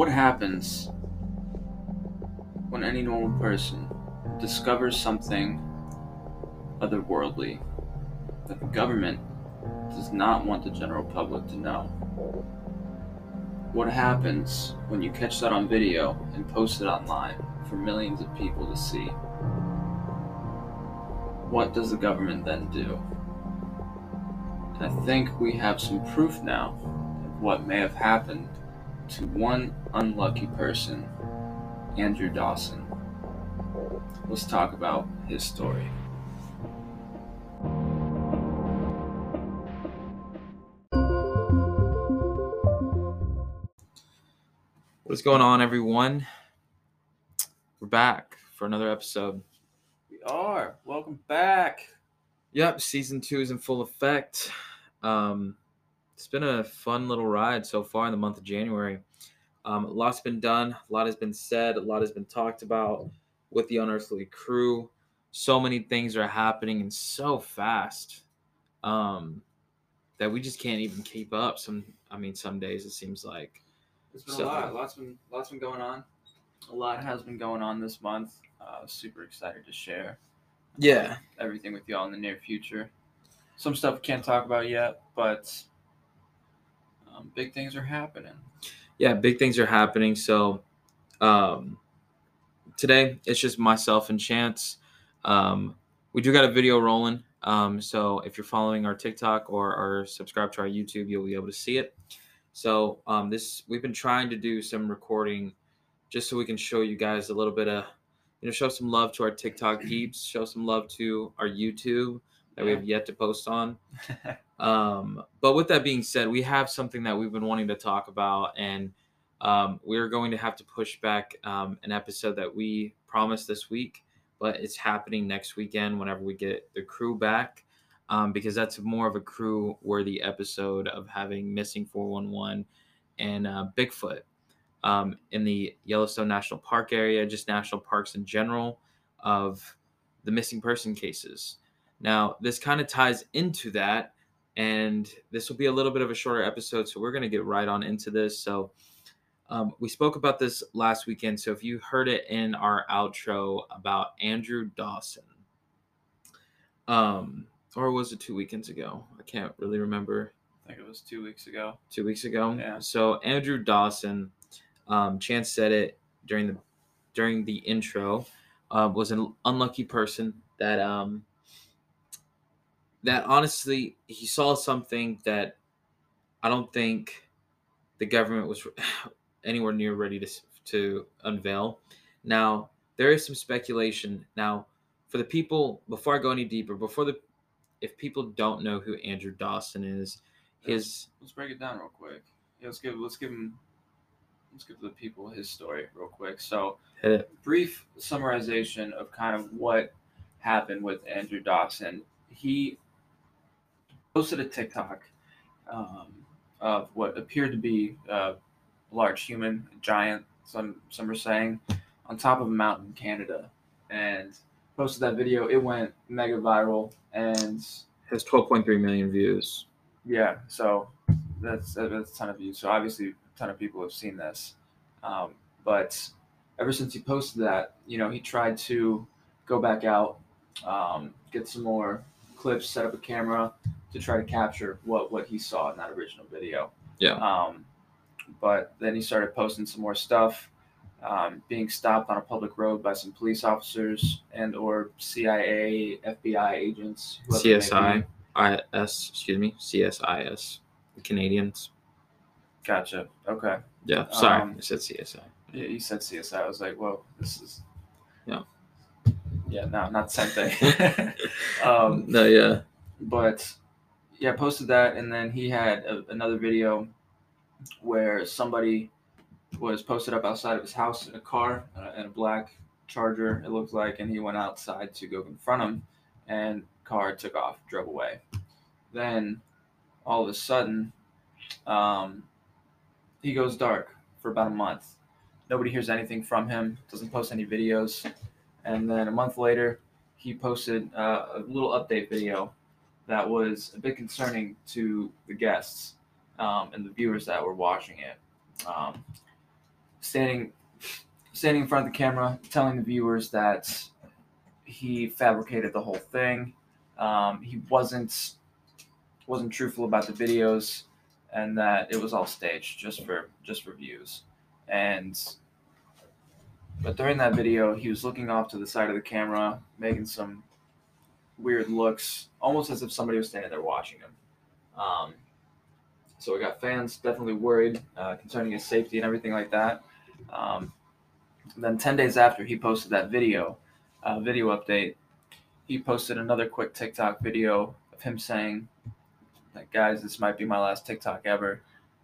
What happens when any normal person discovers something otherworldly that the government does not want the general public to know? What happens when you catch that on video and post it online for millions of people to see? What does the government then do? I think we have some proof now of what may have happened to one unlucky person, Andrew Dawson. Let's talk about his story. What's going on, everyone? We're back for another episode. We are. Welcome back. Yep, season two is in full effect. Um, it's been a fun little ride so far in the month of January. Um, a lot's been done, a lot has been said, a lot has been talked about with the Unearthly crew. So many things are happening and so fast um, that we just can't even keep up. Some, I mean, some days it seems like. It's been So- a lot. Lots been lots been going on. A lot has been going on this month. Uh, super excited to share Yeah, everything with y'all in the near future. Some stuff we can't talk about yet, but um, big things are happening. yeah, big things are happening. So um, today it's just myself and Chance. Um, we do got a video rolling. Um, so if you're following our TikTok or, are subscribed to our YouTube, you'll be able to see it. So um, this we've been trying to do some recording just so we can show you guys a little bit of you know show some love to our TikTok peeps, show some love to our YouTube that we have yet to post on. Um, but with that being said, we have something that we've been wanting to talk about, and um, we're going to have to push back um, an episode that we promised this week, but it's happening next weekend whenever we get the crew back, um, because that's more of a crew worthy episode of having Missing 411 and uh, Bigfoot um, in the Yellowstone National Park area, just national parks in general, of the missing person cases. Now, this kind of ties into that and this will be a little bit of a shorter episode so we're going to get right on into this so um, we spoke about this last weekend so if you heard it in our outro about andrew dawson um, or was it two weekends ago i can't really remember I think it was two weeks ago. two weeks ago Yeah. so andrew dawson um, chance said it during the during the intro uh, was an unlucky person that um, that honestly he saw something that I don't think the government was anywhere near ready to to unveil. Now there is some speculation. Now for the people, before I go any deeper, before the if people don't know who Andrew Dawson is, his Let's break it down real quick. Yeah, let's give let's give him let's give the people his story real quick. So brief summarization of kind of what happened with Andrew Dawson. He posted a TikTok um, of what appeared to be a large human, a giant, some some are saying, on top of a mountain in Canada, and posted that video. It went mega viral, and has 12.3 million views. yeah, so that's that's a ton of views. So obviously, a ton of people have seen this. Um, but ever since he posted that, you know, he tried to go back out, um, get some more clips, set up a camera to try to capture what what he saw in that original video. Yeah. Um, but then he started posting some more stuff, um, being stopped on a public road by some police officers and or CIA, FBI agents. whoever it may CSI. IS, excuse me, CSIS, the Canadians. Gotcha. Okay. Yeah, sorry, Um, I said CSI. Yeah, you said CSI. I was like, whoa, this is. Yeah. Yeah, no, not the same thing. um, no, yeah, but yeah, posted that, and then he had a, another video where somebody was posted up outside of his house in a car uh, in a black Charger, it looked like, and he went outside to go confront him, and car took off, drove away. Then, all of a sudden, um, he goes dark for about a month. Nobody hears anything from him. Doesn't post any videos, and then a month later, he posted uh, a little update video that was a bit concerning to the guests um, and the viewers that were watching it. Um, standing standing in front of the camera, telling the viewers that he fabricated the whole thing. Um, he wasn't wasn't truthful about the videos, and that it was all staged just for just for views. And but during that video, he was looking off to the side of the camera, making some weird looks, almost as if somebody was standing there watching him. Um, so we got fans definitely worried uh, concerning his safety and everything like that. Um, then 10 days after he posted that video, uh, video update, he posted another quick TikTok video of him saying, like, guys, this might be my last TikTok ever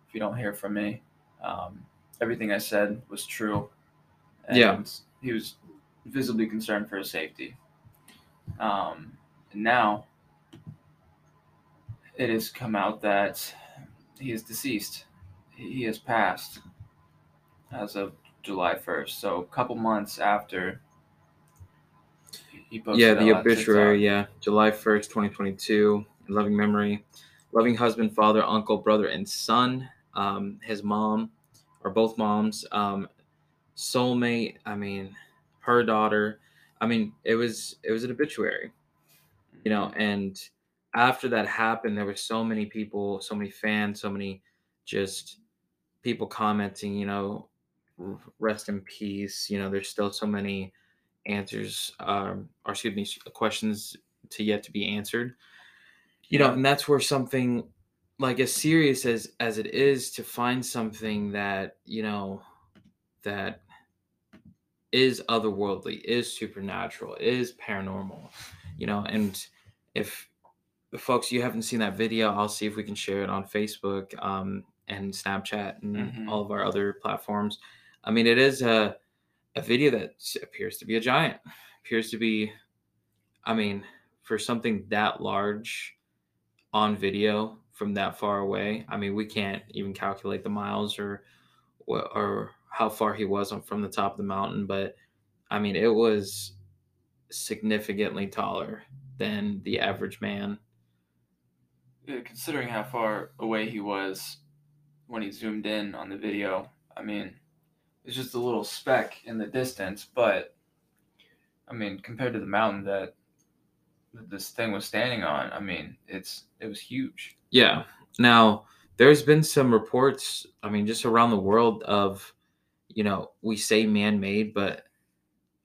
if you don't hear from me. Um, everything I said was true. And Yeah. He was visibly concerned for his safety. Um, and now it has come out that he is deceased. He has passed as of July 1st. So a couple months after he posted yeah, the obituary. Yeah, July first, twenty twenty two. In loving memory, loving husband, father, uncle, brother, and son. Um, his mom, or both moms. Um, soulmate. I mean, her daughter. I mean, it was it was an obituary, you know. And after that happened, there were so many people, so many fans, so many just people commenting. You know, rest in peace. You know, there's still so many answers um, or excuse me questions to yet to be answered you know and that's where something like as serious as as it is to find something that you know that is otherworldly is supernatural is paranormal you know and if folks you haven't seen that video i'll see if we can share it on facebook um, and snapchat and Mhm. all of our other platforms i mean it is a a video that appears to be a giant appears to be i mean for something that large on video from that far away i mean we can't even calculate the miles or or how far he was from the top of the mountain but i mean it was significantly taller than the average man considering how far away he was when he zoomed in on the video, I mean, it's just a little speck in the distance, but I mean, compared to the mountain that this thing was standing on, I mean, it's it was huge. Yeah. Now, there's been some reports, I mean, just around the world of, you know, we say man made, but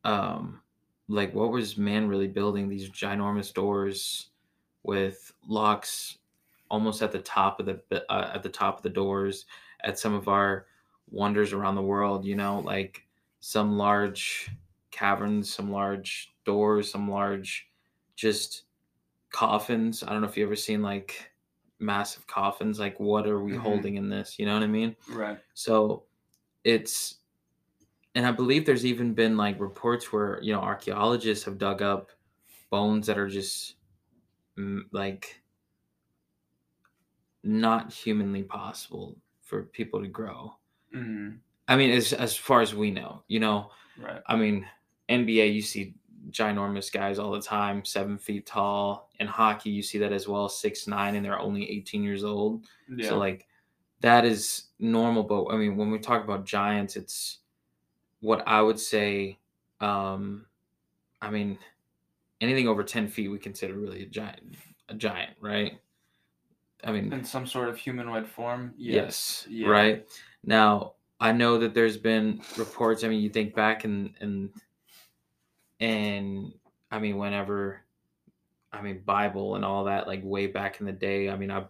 um like what was man really building these ginormous doors with locks almost at the top of the uh, at the top of the doors at some of our wonders around the world, you know, like some large caverns, some large doors, some large just coffins. I don't know if you ever seen like massive coffins like what are we Mhm. holding in this you know what i mean Right. so it's and i believe there's even been like reports where you know archaeologists have dug up bones that are just mm, like not humanly possible for people to grow hmm i mean as as far as we know you know Right. I mean, NBA, you see ginormous guys all the time, seven feet tall. In hockey, you see that as well, six nine, and they're only 18 years old. Yeah. So like, that is normal. But I mean, when we talk about giants, it's what I would say. Um, I mean, anything over 10 feet, we consider really a giant, a giant, right? I mean, in some sort of humanoid form. Yes. Yeah. Right. Now, I know that there's been reports. I mean, you think back and and and I mean, whenever I mean Bible and all that, like way back in the day. I mean, I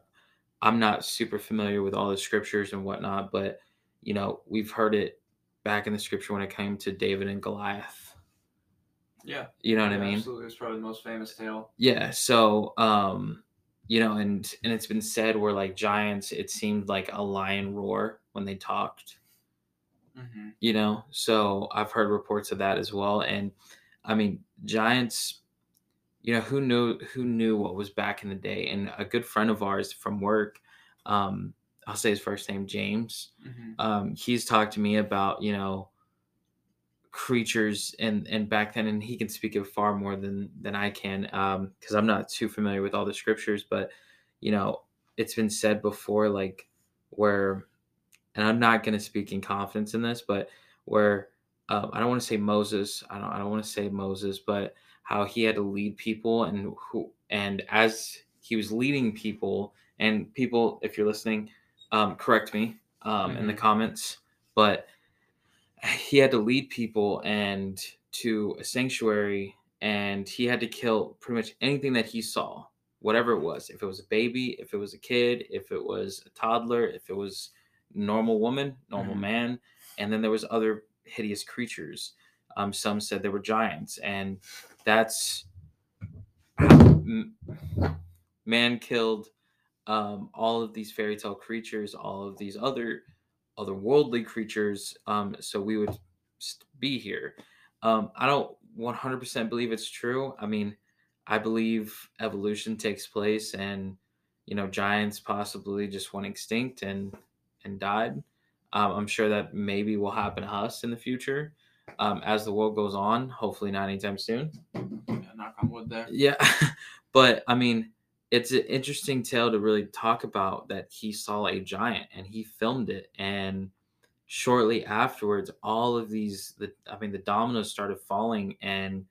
I'm not super familiar with all the scriptures and whatnot, but you know, we've heard it back in the scripture when it came to David and Goliath. Yeah. You know what Yeah, I mean? Absolutely. It's probably the most famous tale. Yeah, so um you know and and it's been said where like giants it seemed like a lion roar when they talked, hmm you know. So I've heard reports of that as well and I mean giants you know who knew who knew what was back in the day? And a good friend of ours from work um I'll say his first name James hmm um, he's talked to me about you know creatures and and back then and he can speak of far more than than i can um because i'm not too familiar with all the scriptures but you know it's been said before like where and I'm not going to speak in confidence in this, but where uh, I don't want to say Moses, I don't I don't want to say Moses, but how he had to lead people and who and as he was leading people and people, if you're listening, um, correct me um, in the comments, but he had to lead people and to a sanctuary and he had to kill pretty much anything that he saw whatever it was if it was a baby if it was a kid if it was a toddler if it was normal woman normal Mhm. man and then there was other hideous creatures um, some said they were giants and that's man killed um, all of these fairy tale creatures all of these other otherworldly creatures um, so we would be here. Um, i don't 100% believe it's true. I mean i believe evolution takes place and you know giants possibly just went extinct and and died. Um, i'm sure that maybe will happen to us in the future um, as the world goes on hopefully not anytime soon. Yeah, knock on wood there. yeah, but I mean, it's an interesting tale to really talk about that he saw a giant and he filmed it and shortly afterwards all of these the I mean the dominoes started falling and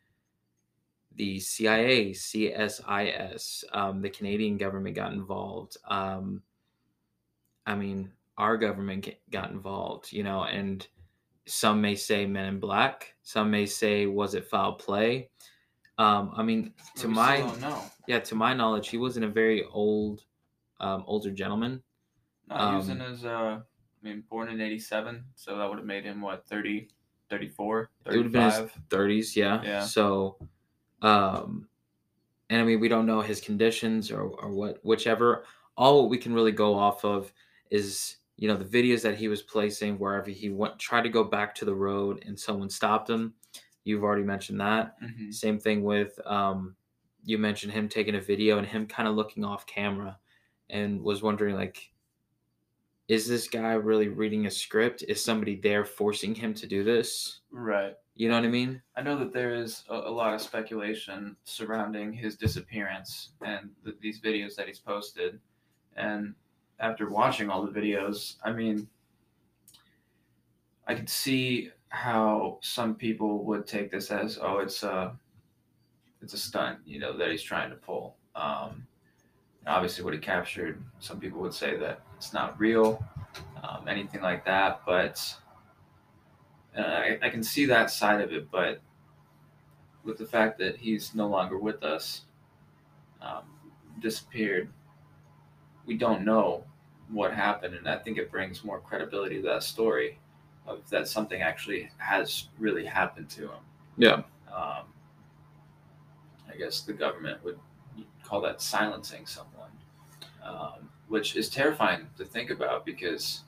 the CIA, CSIS, um, the Canadian government got involved. Um, I mean, our government got involved, you know, and some may say Men in Black, some may say was it foul play. Um, I mean, to We my still don't know. yeah, to my knowledge, he wasn't a very old, um, older gentleman. No, he was Um, in his, uh, I mean, born in 87, so that would have made him, what, 30, 34, It would have been his thirties, yeah. Yeah. So, um, and I mean, we don't know his conditions or or what, whichever. All we can really go off of is you know the videos that he was placing wherever he went, tried to go back to the road and someone stopped him. You've already mentioned that. Mhm. Same thing with um, you mentioned him taking a video and him kind of looking off camera and was wondering like, is this guy really reading a script? Is somebody there forcing him to do this? Right. You know what I mean? I know that there is a, a lot of speculation surrounding his disappearance and th- these videos that he's posted. And after watching all the videos, I mean, I could see how some people would take this as, oh, it's a, it's a stunt, you know, that he's trying to pull. Um, obviously, what he captured, some people would say that it's not real, um, anything like that. But uh, I, I can see that side of it, but with the fact that he's no longer with us, um, disappeared, we don't know what happened, and I think it brings more credibility to that story of that something actually has really happened to him. Yeah. Um, I guess the government would call that silencing someone, um, which is terrifying to think about because,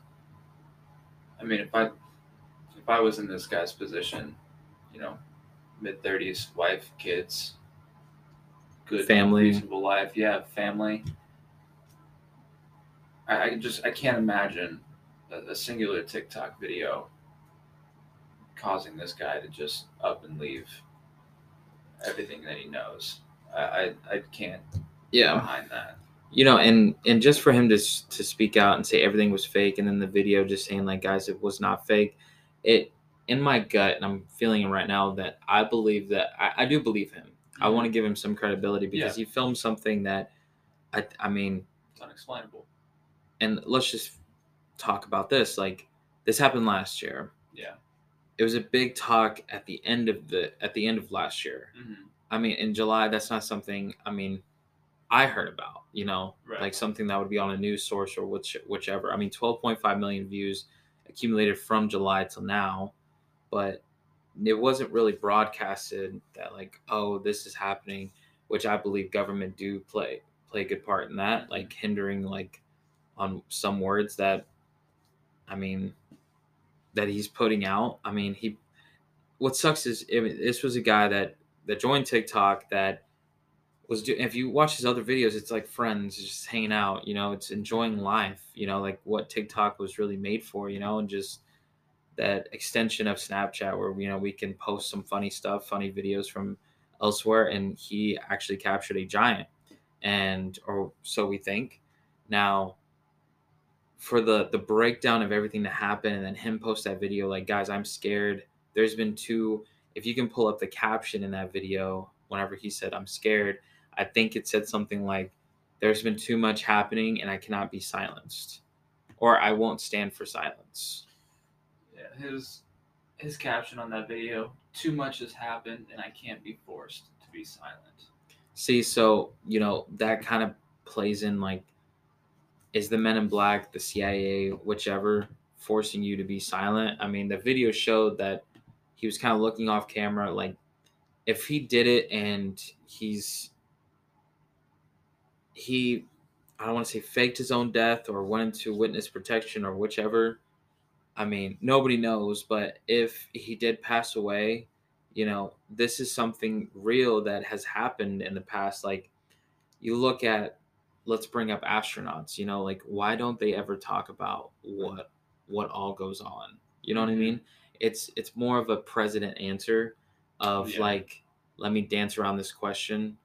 I mean, if I if I was in this guy's position, you know, mid thirties, wife, kids, good Family. reasonable life, yeah, family. I, I just I can't imagine a, singular TikTok video causing this guy to just up and leave everything that he knows. I I, I can't get behind that. you know and and just for him to to speak out and say everything was fake and then the video just saying like guys it was not fake it in my gut and i'm feeling it right now that i believe that i, I do believe him i mm-hmm. want to give him some credibility because he filmed something that i i mean It's unexplainable. and let's just talk about this like this happened last year Yeah. it was a big talk at the end of the at the end of last year Mm-hmm. I mean, in July, that's not something. I mean, I heard about. You know, Right. like something that would be on a news source or which whichever. I mean, twelve point five million views accumulated from July till now, but it wasn't really broadcasted that like, oh, this is happening, which I believe government do play play a good part in that, like hindering like on some words that, I mean, that he's putting out. I mean, he. What sucks is this was a guy that that joined TikTok that was do- if you watch his other videos, it's like friends just hanging out, you know, it's enjoying life, you know, like what TikTok was really made for, you know, and just that extension of Snapchat where you know we can post some funny stuff, funny videos from elsewhere, and he actually captured a giant, and or so we think. Now, for the the breakdown of everything that happened and then him post that video like guys i'm scared there's been two if you can pull up the caption in that video whenever he said i'm scared i think it said something like there's been too much happening and i cannot be silenced or i won't stand for silence Yeah, his his caption on that video: "Too much has happened, and I can't be forced to be silent." See, so you know that kind of plays in like, is the Men in Black, the CIA, whichever, forcing you to be silent? I mean, the video showed that he was kind of looking off camera. Like, if he did it and he's he, I don't want to say faked his own death or went into witness protection or whichever. I mean, nobody knows, but if he did pass away, you know, this is something real that has happened in the past. Like, you look at, let's bring up astronauts. You know, like why don't they ever talk about what what all goes on? You know what I mm-hmm. mean? It's it's more of a president answer of Yeah. like, let me dance around this question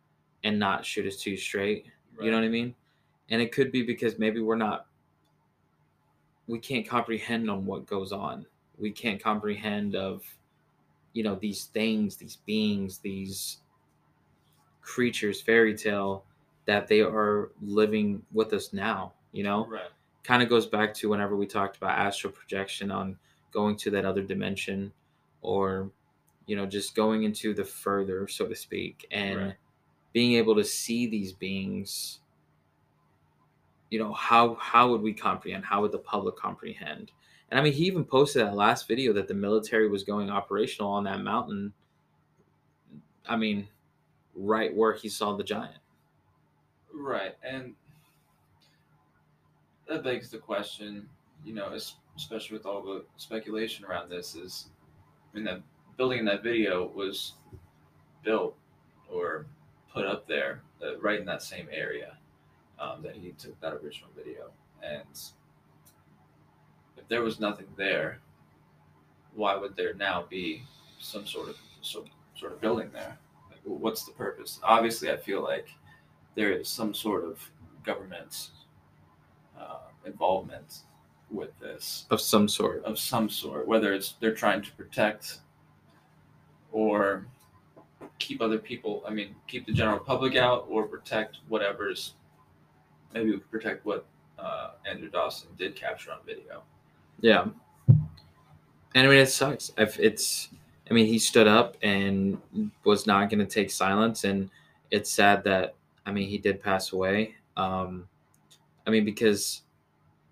and not shoot us too straight. You know what I mean? And it could be because maybe we're not we can't comprehend on what goes on. We can't comprehend of you know these things, these beings, these creatures, fairy tale that they are living with us now, you know? Right. Kind of goes back to whenever we talked about astral projection on going to that other dimension or you know just going into the further so to speak and Right. being able to see these beings you know how how would we comprehend how would the public comprehend and i mean he even posted that last video that the military was going operational on that mountain i mean right where he saw the giant Right, and that begs the question, you know, especially with all the speculation around this, is I mean, that building in that video was built or put up there uh, right in that same area um, that he took that original video. And if there was nothing there, why would there now be some sort of some sort of building there? Like, what's the purpose? Obviously, I feel like there is some sort of government uh, involvement with this of some sort of some sort, whether it's they're trying to protect or keep other people, I mean, keep the general public out or protect whatever's, maybe we could protect what uh, Andrew Dawson did capture on video. Yeah. And I mean, it sucks. If it's, I mean, he stood up and was not going to take silence, and it's sad that, I mean, he did pass away. Um, I mean, because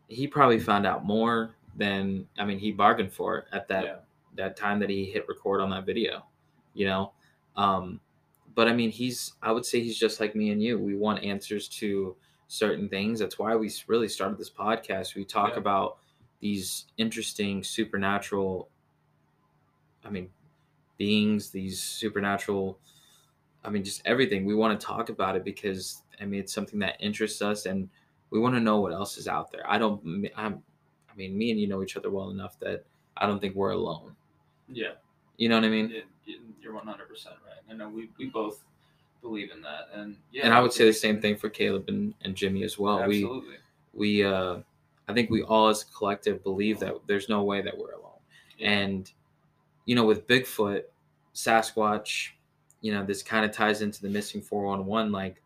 he probably found out more than, I mean, he bargained for it at that yeah. that time that he hit record on that video, you know. Um, but I mean, he's, I would say he's just like me and you. We want answers to certain things. That's why we really started this podcast. We talk Yeah. about these interesting supernatural i mean beings these supernatural i mean just everything we want to talk about it because i mean it's something that interests us and we want to know what else is out there i don't i'm i mean me and you know each other well enough that i don't think we're alone Yeah. you know what i mean you're 100% right. I know we, we both believe in that. And yeah. and i would say the same thing for caleb and, and jimmy as well we Absolutely. we uh i think we all as a collective believe that there's no way that we're alone Yeah. And, you know, with Bigfoot, Sasquatch, you know, this kind of ties into the missing 411. Like,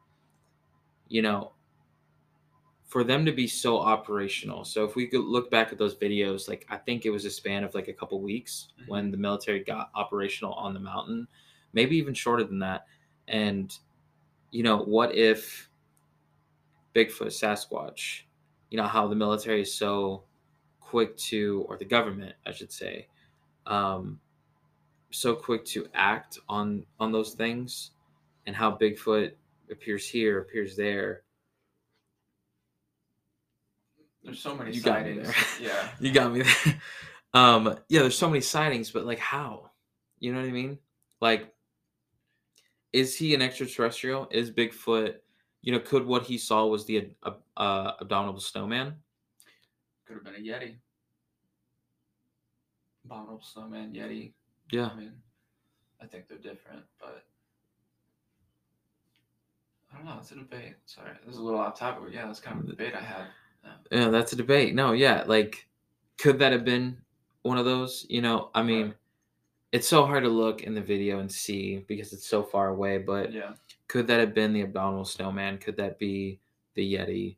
you know, for them to be so operational. So if we could look back at those videos, like, I think it was a span of like a couple weeks Mhm. when the military got operational on the mountain, maybe even shorter than that. And, you know, what if Bigfoot, Sasquatch, you know, how the military is so quick to, or the government, I should say, um, so quick to act on on those things, and how Bigfoot appears here, appears there. There's so many You got me sightings. there. Yeah. You got me there. Um, yeah, there's so many sightings, but like how? You know what I mean? Like, is he an extraterrestrial? Is Bigfoot? You know, could what he saw was the uh, uh, abominable snowman? Could have been a Yeti. Abominable snowman, Yeti. Yeah, I mean, I think they're different, but I don't know. It's a debate. Sorry, this is a little off topic, but yeah, that's kind of the debate I had. Yeah, that's a debate. No, yeah, like could that have been one of those? You know, I mean, Right. it's so hard to look in the video and see because it's so far away, but Yeah. could that have been the abominable snowman? Could that be the Yeti?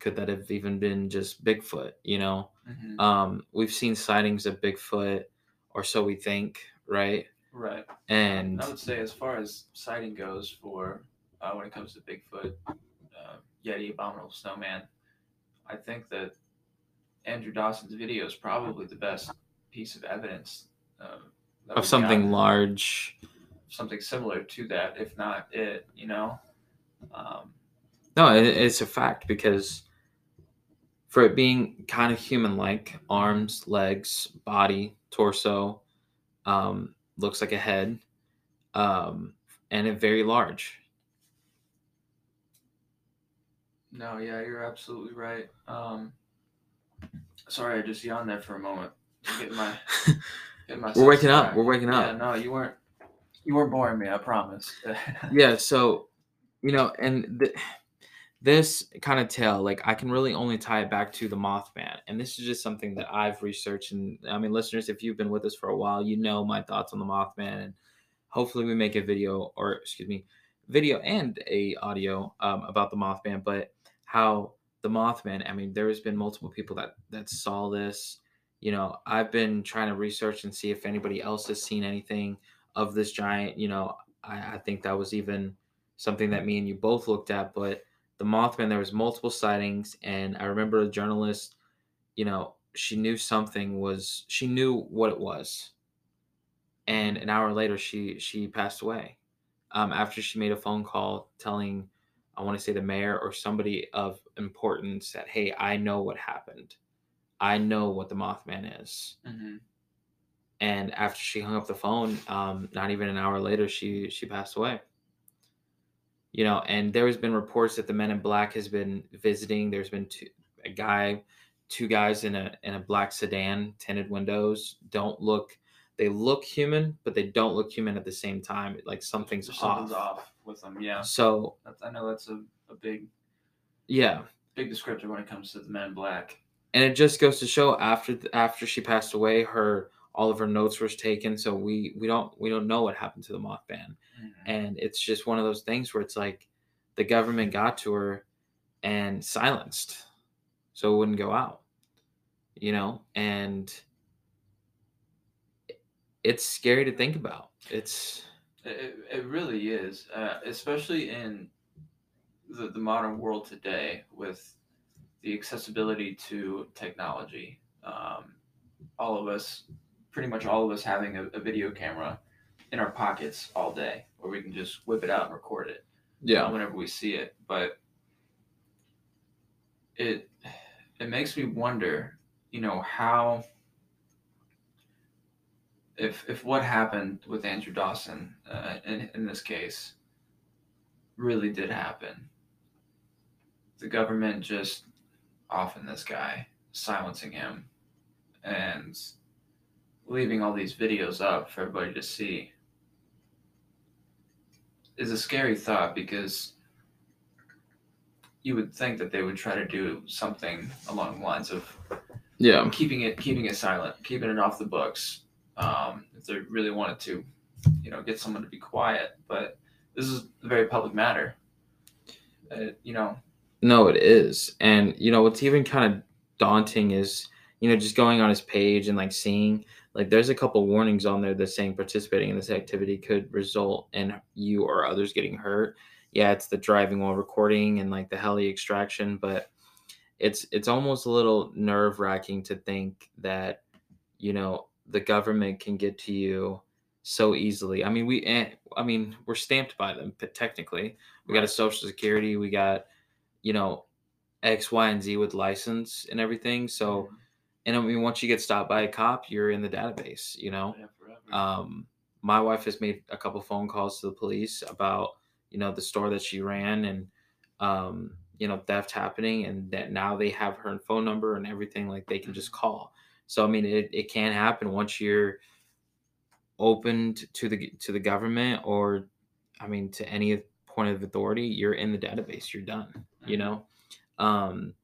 Could that have even been just Bigfoot? You know, Mhm. um, we've seen sightings of Bigfoot, or so we think, right? Right. And I would say, as far as sighting goes, for uh, when it comes to Bigfoot, uh, Yeti, Abominable Snowman, I think that Andrew Dawson's video is probably the best piece of evidence that of something large. something similar to that, if not it. You know. Um, No, it, it's a fact because for it being kind of human-like, arms, legs, body, torso, um, looks like a head, um, and it very large. no, yeah, you're absolutely right. Um, sorry, I just yawned there for a moment. Getting my, getting my We're waking up. We're waking up. Yeah, no, you weren't. You weren't boring me. I promise. yeah so you know and th- this kind of tale like i can really only tie it back to the mothman and this is just something that i've researched and i mean listeners if you've been with us for a while you know my thoughts on the mothman and hopefully we make a video or excuse me video and a audio um, about the mothman but how the mothman i mean there's been multiple people that that saw this you know i've been trying to research and see if anybody else has seen anything of this giant you know I, I think that was even something that me and you both looked at. But the Mothman, there was multiple sightings, and I remember a journalist, you know, she knew something was she knew what it was, and an hour later she she passed away, um, after she made a phone call telling, I want to say the mayor or somebody of importance that hey, I know what happened, I know what the Mothman is. Hmm and after she hung up the phone um, not even an hour later she she passed away you know and there has been reports that the men in black has been visiting there's been two, a guy two guys in a in a black sedan tinted windows don't look they look human but they don't look human at the same time like something's, Something's off. off with them. Yeah, so that's, I know that's a, a big yeah big descriptor when it comes to the Men in Black. and it just goes to show after after she passed away her all of her notes were taken so we we don't we don't know what happened to the mothman and it's just one of those things where it's like the government got to her and silenced so it wouldn't go out you know? And it's scary to think about. It's It, it, it really is, uh, especially in the, the modern world today with the accessibility to technology. Um, all of us, pretty much all of us, having a, a video camera in our pockets all day, where we can just whip it out and record it uh, whenever we see it. But it it makes me wonder, you know, how if if what happened with Andrew Dawson uh, in in this case really did happen, the government just offing this guy, silencing him, and leaving all these videos up for everybody to see is a scary thought because you would think that they would try to do something along the lines of yeah keeping it keeping it silent, keeping it off the books. Um, if they really wanted to, you know, get someone to be quiet. But this is a very public matter. Uh, you know, No, it is. And you know what's even kind of daunting is, you know, just going on his page and like seeing like there's a couple warnings on there that's saying participating in this activity could result in you or others getting hurt. Yeah, it's the driving while recording and like the heli extraction, but it's it's almost a little nerve wracking to think that, you know, the government can get to you so easily. I mean, we, eh, I mean, we're stamped by them, but technically, we got a social security, we got, you know, X, Y, and Z with license and everything. So, and I mean, once you get stopped by a cop, you're in the database. You know, yeah, um, my wife has made a couple phone calls to the police about, you know, the store that she ran and, um, you know, theft happening, and that now they have her phone number and everything. Like they can just call. So I mean, it, it can happen once you're opened to the to the government or, I mean, to any point of authority. You're in the database. You're done. You Mhm. know, um,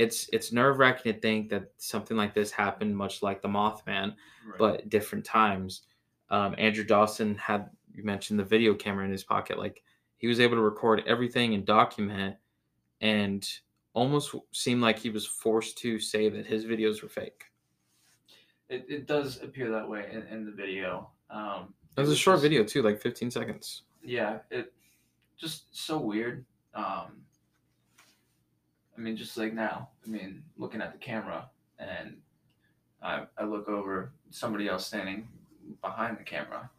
it's it's nerve wracking to think that something like this happened, much like the Mothman, Right. but different times. Um, Andrew Dawson had you mentioned the video camera in his pocket, like he was able to record everything and document, and almost seemed like he was forced to say that his videos were fake. it, it does appear that way in, in the video. Um, It was a short just- video too, like 15 seconds. Yeah, it just so weird. Um, I mean, just like now, I mean, looking at the camera and I, I look over somebody else standing behind the camera.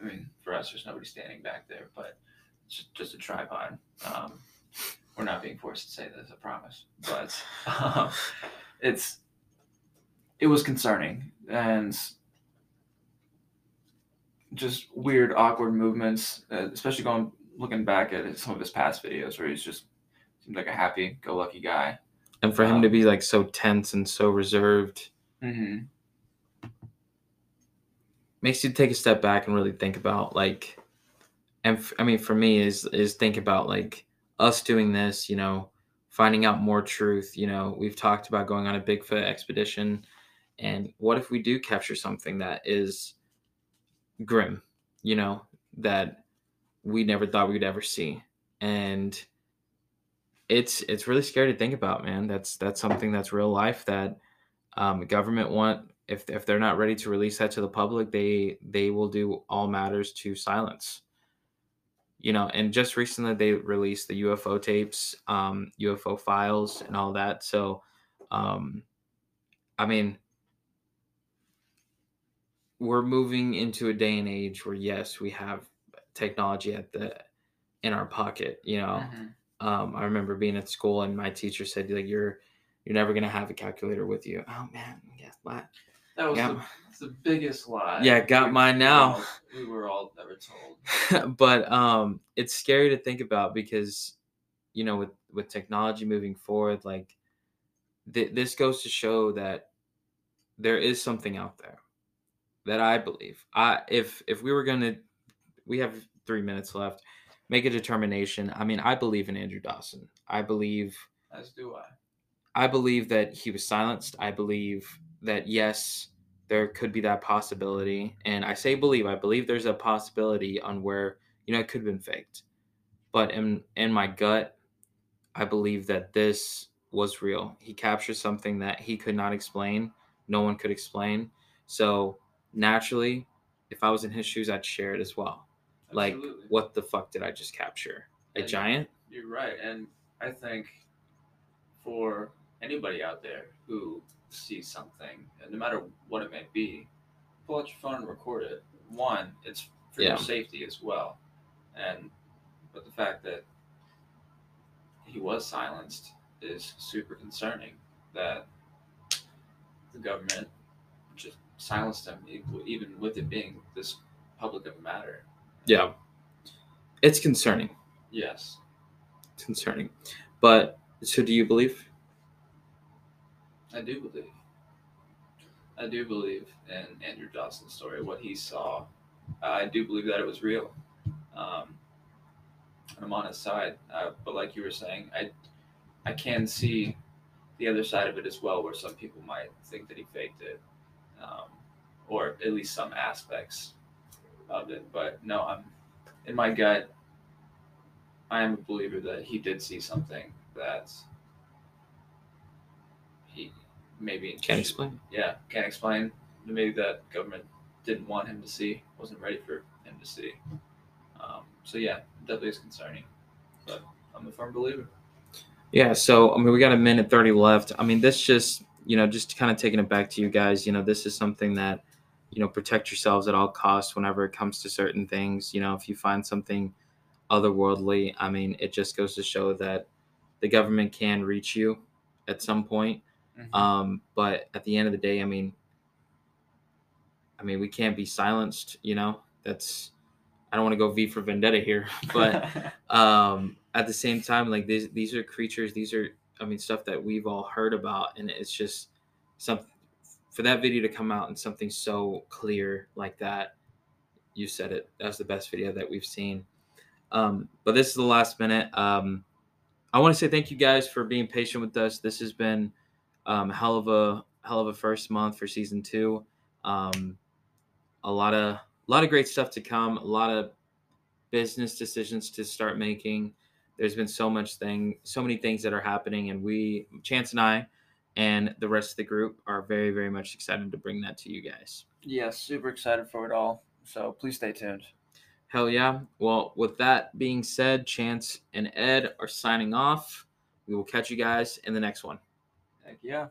I mean, for us, there's nobody standing back there, but it's just, a tripod. Um, we're not being forced to say this, I promise. But um, it's it was concerning and just weird, awkward movements, uh, especially going looking back at some of his past videos where he's just seemed like a happy-go-lucky guy. And for him Um, to be like so tense and so reserved Mm-hmm. makes you take a step back and really think about like and f- I mean for me is is think about like us doing this, you know, finding out more truth, you know, we've talked about going on a Bigfoot expedition and what if we do capture something that is grim, you know, that we never thought we would ever see. And it's it's really scary to think about, man. That's that's something that's real life that um, government want if if they're not ready to release that to the public, they they will do all matters to silence. You know, and just recently they released the UFO tapes, um, UFO files, and all that. So, um, I mean, we're moving into a day and age where yes, we have technology at the in our pocket. You know, um, I remember being at school and my teacher said like you're you're never gonna have a calculator with you. Oh man, yeah. That was Yeah. the, that's the biggest lie. Yeah, got we- mine now. We were all never told. but um, it's scary to think about because you know with with technology moving forward, like th- this goes to show that there is something out there that I believe. I if if we were gonna, we have three minutes left. Make a determination. I mean, I believe in Andrew Dawson. I believe As do I. I believe that he was silenced. I believe that yes, there could be that possibility. And I say believe, I believe there's a possibility on where, you know, it could have been faked. But in in my gut, I believe that this was real. He captured something that he could not explain, no one could explain. So naturally, if I was in his shoes, I'd share it as well. Like, Absolutely. what the fuck did I just capture? A And- giant? You're right, and I think for anybody out there who sees something, and no matter what it may be, pull out your phone and record it. One, it's for Yeah. your safety as well, and but the fact that he was silenced is super concerning. That the government just silenced him, even with it being this public of a matter. Yeah. It's concerning. Yes. It's concerning. But so do you believe? I do believe. I do believe in Andrew Dawson's story, what he saw. I do believe that it was real. Um, and I'm on his side. Uh, but like you were saying, I, I can see the other side of it as well, where some people might think that he faked it, um, or at least some aspects of it. But no, I'm in my gut. I am a believer that he did see something that he maybe Can't explain. yeah, can't explain. Maybe that government didn't want him to see, wasn't ready for him to see. Um, so yeah, definitely is concerning. But I'm a firm believer. Yeah, so I mean we got a minute 30 left. I mean this just, you know, just kind of taking it back to you guys, you know, this is something that, you know, protect yourselves at all costs whenever it comes to certain things. You know, if you find something otherworldly, I mean, it just goes to show that the government can reach you at some point. Um, but at the end of the day, I mean, I mean, we can't be silenced. You know, that's I don't want to go V for Vendetta here, but um, at the same time, like these these are creatures. These are I mean stuff that we've all heard about, and it's just some for that video to come out and something so clear like that. You said it. That's the best video that we've seen. Um, but this is the last minute. Um, I want to say thank you guys for being patient with us. This has been um, hell of a hell of a first month for season two. Um, a lot of a lot of great stuff to come. A lot of business decisions to start making. There's been so much thing, so many things that are happening, and we, Chance and I, and the rest of the group are very, very much excited to bring that to you guys. Yeah, super excited for it all. So please stay tuned. Hell yeah. Well, with that being said, Chance and Ed are signing off. We will catch you guys in the next one. Heck yeah.